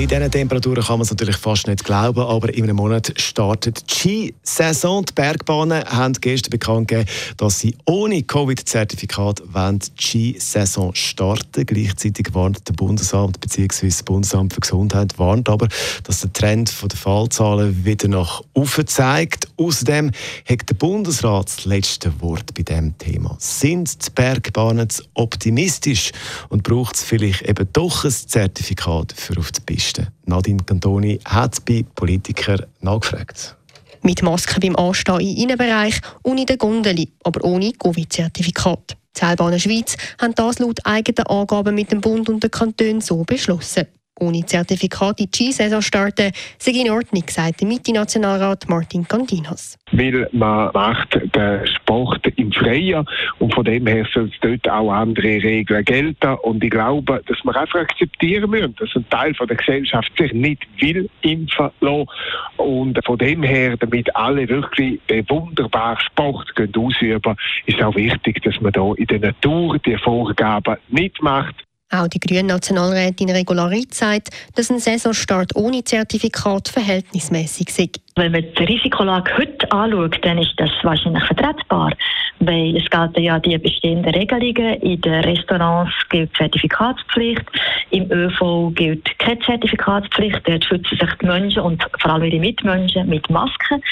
Bei diesen Temperaturen kann man es natürlich fast nicht glauben, aber in einem Monat startet die Ski-Saison. Die Bergbahnen haben gestern bekannt gegeben, dass sie ohne Covid-Zertifikat die Ski-Saison starten Gleichzeitig warnt der Bundesamt bzw. das Bundesamt für Gesundheit warnt aber, dass der Trend der Fallzahlen wieder nach oben zeigt. Außerdem hat der Bundesrat das letzte Wort bei diesem Thema. Sind die Bergbahnen optimistisch und braucht es vielleicht eben doch ein Zertifikat für auf die Piste? Liste. Nadine Cantoni hat bei Politikern nachgefragt. Mit Masken beim Anstehen im Innenbereich und in der Gondel, aber ohne Covid-Zertifikat. Die Seilbahnen Schweiz haben das laut eigenen Angaben mit dem Bund und den Kantonen so beschlossen ohne Zertifikat in die Skisaison starten, sei in Ordnung, sagt der Mitte-Nationalrat Martin Candinas. Weil man macht den Sport im Freien und von dem her soll es dort auch andere Regeln gelten. Und ich glaube, dass wir einfach akzeptieren müssen, dass ein Teil von der Gesellschaft sich nicht will impfen lassen. Und von dem her, damit alle wirklich den wunderbaren Sport können ausüben ist es auch wichtig, dass man da in der Natur die Vorgaben nicht macht. Auch die grüne Nationalrätin Regularit sagt, dass ein Saisonstart ohne Zertifikat verhältnismäßig sei. Wenn man die Risikolage heute anschaut, dann ist das wahrscheinlich vertretbar. Weil es gelten ja die bestehenden Regelungen. In den Restaurants gilt Zertifikatspflicht. Im ÖV gilt keine Zertifikatspflicht. Dort schützen sich die Menschen und vor allem ihre Mitmenschen mit Masken.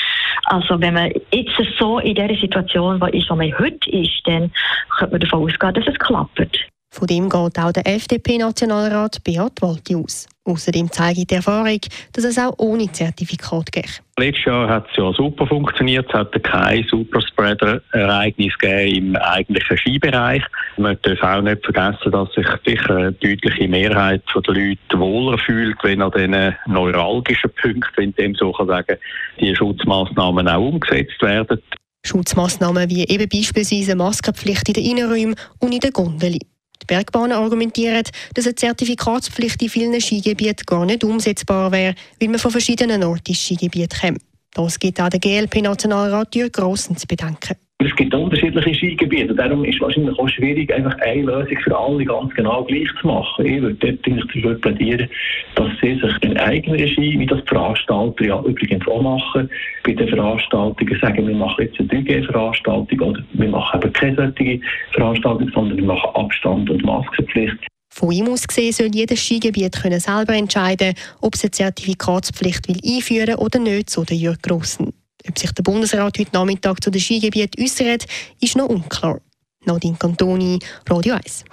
Also wenn man jetzt so in der Situation, die schon mal heute ist, dann könnte man davon ausgehen, dass es klappt. Von dem geht auch der FDP-Nationalrat Beat Walti aus. Außerdem zeigt die Erfahrung, dass es auch ohne Zertifikat geht. Letztes Jahr hat es ja super funktioniert. Es hat kein Superspreader-Ereignis im eigentlichen Skibereich. Man darf auch nicht vergessen, dass sich sicher eine deutliche Mehrheit der Leute wohler fühlt, wenn an diesen neuralgischen Punkten, wenn dem so kann sagen, die Schutzmaßnahmen auch umgesetzt werden. Schutzmaßnahmen wie eben beispielsweise Maskenpflicht in den Innenräumen und in den Gondeln. Die Bergbahnen argumentieren, dass eine Zertifikatspflicht in vielen Skigebieten gar nicht umsetzbar wäre, weil man von verschiedenen Orten ins Skigebiet kommt. Das gibt auch der GLP-Nationalrat Jürg Grossen zu bedenken. Es gibt unterschiedliche Skigebiete. Darum ist es wahrscheinlich auch schwierig, einfach eine Lösung für alle ganz genau gleich zu machen. Ich würde dort dafür plädieren, dass sie sich in eigener Regie, wie das die Veranstalter ja übrigens auch machen, bei den Veranstaltungen sagen, wir machen jetzt eine 3G-Veranstaltung oder wir machen eben keine solche Veranstaltung, sondern wir machen Abstand und Maskenpflicht. Von ihm aus gesehen soll jedes Skigebiet können selber entscheiden, ob es eine Zertifikatspflicht will einführen oder nicht, so der Jörg Grossen. Ob sich der Bundesrat heute Nachmittag zu den Skigebieten äußert, ist noch unklar. Nadine Cantoni, Radio 1.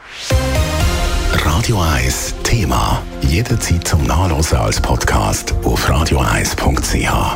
Radio 1 Thema. Jederzeit zum Nachlesen als Podcast auf radio1.ch.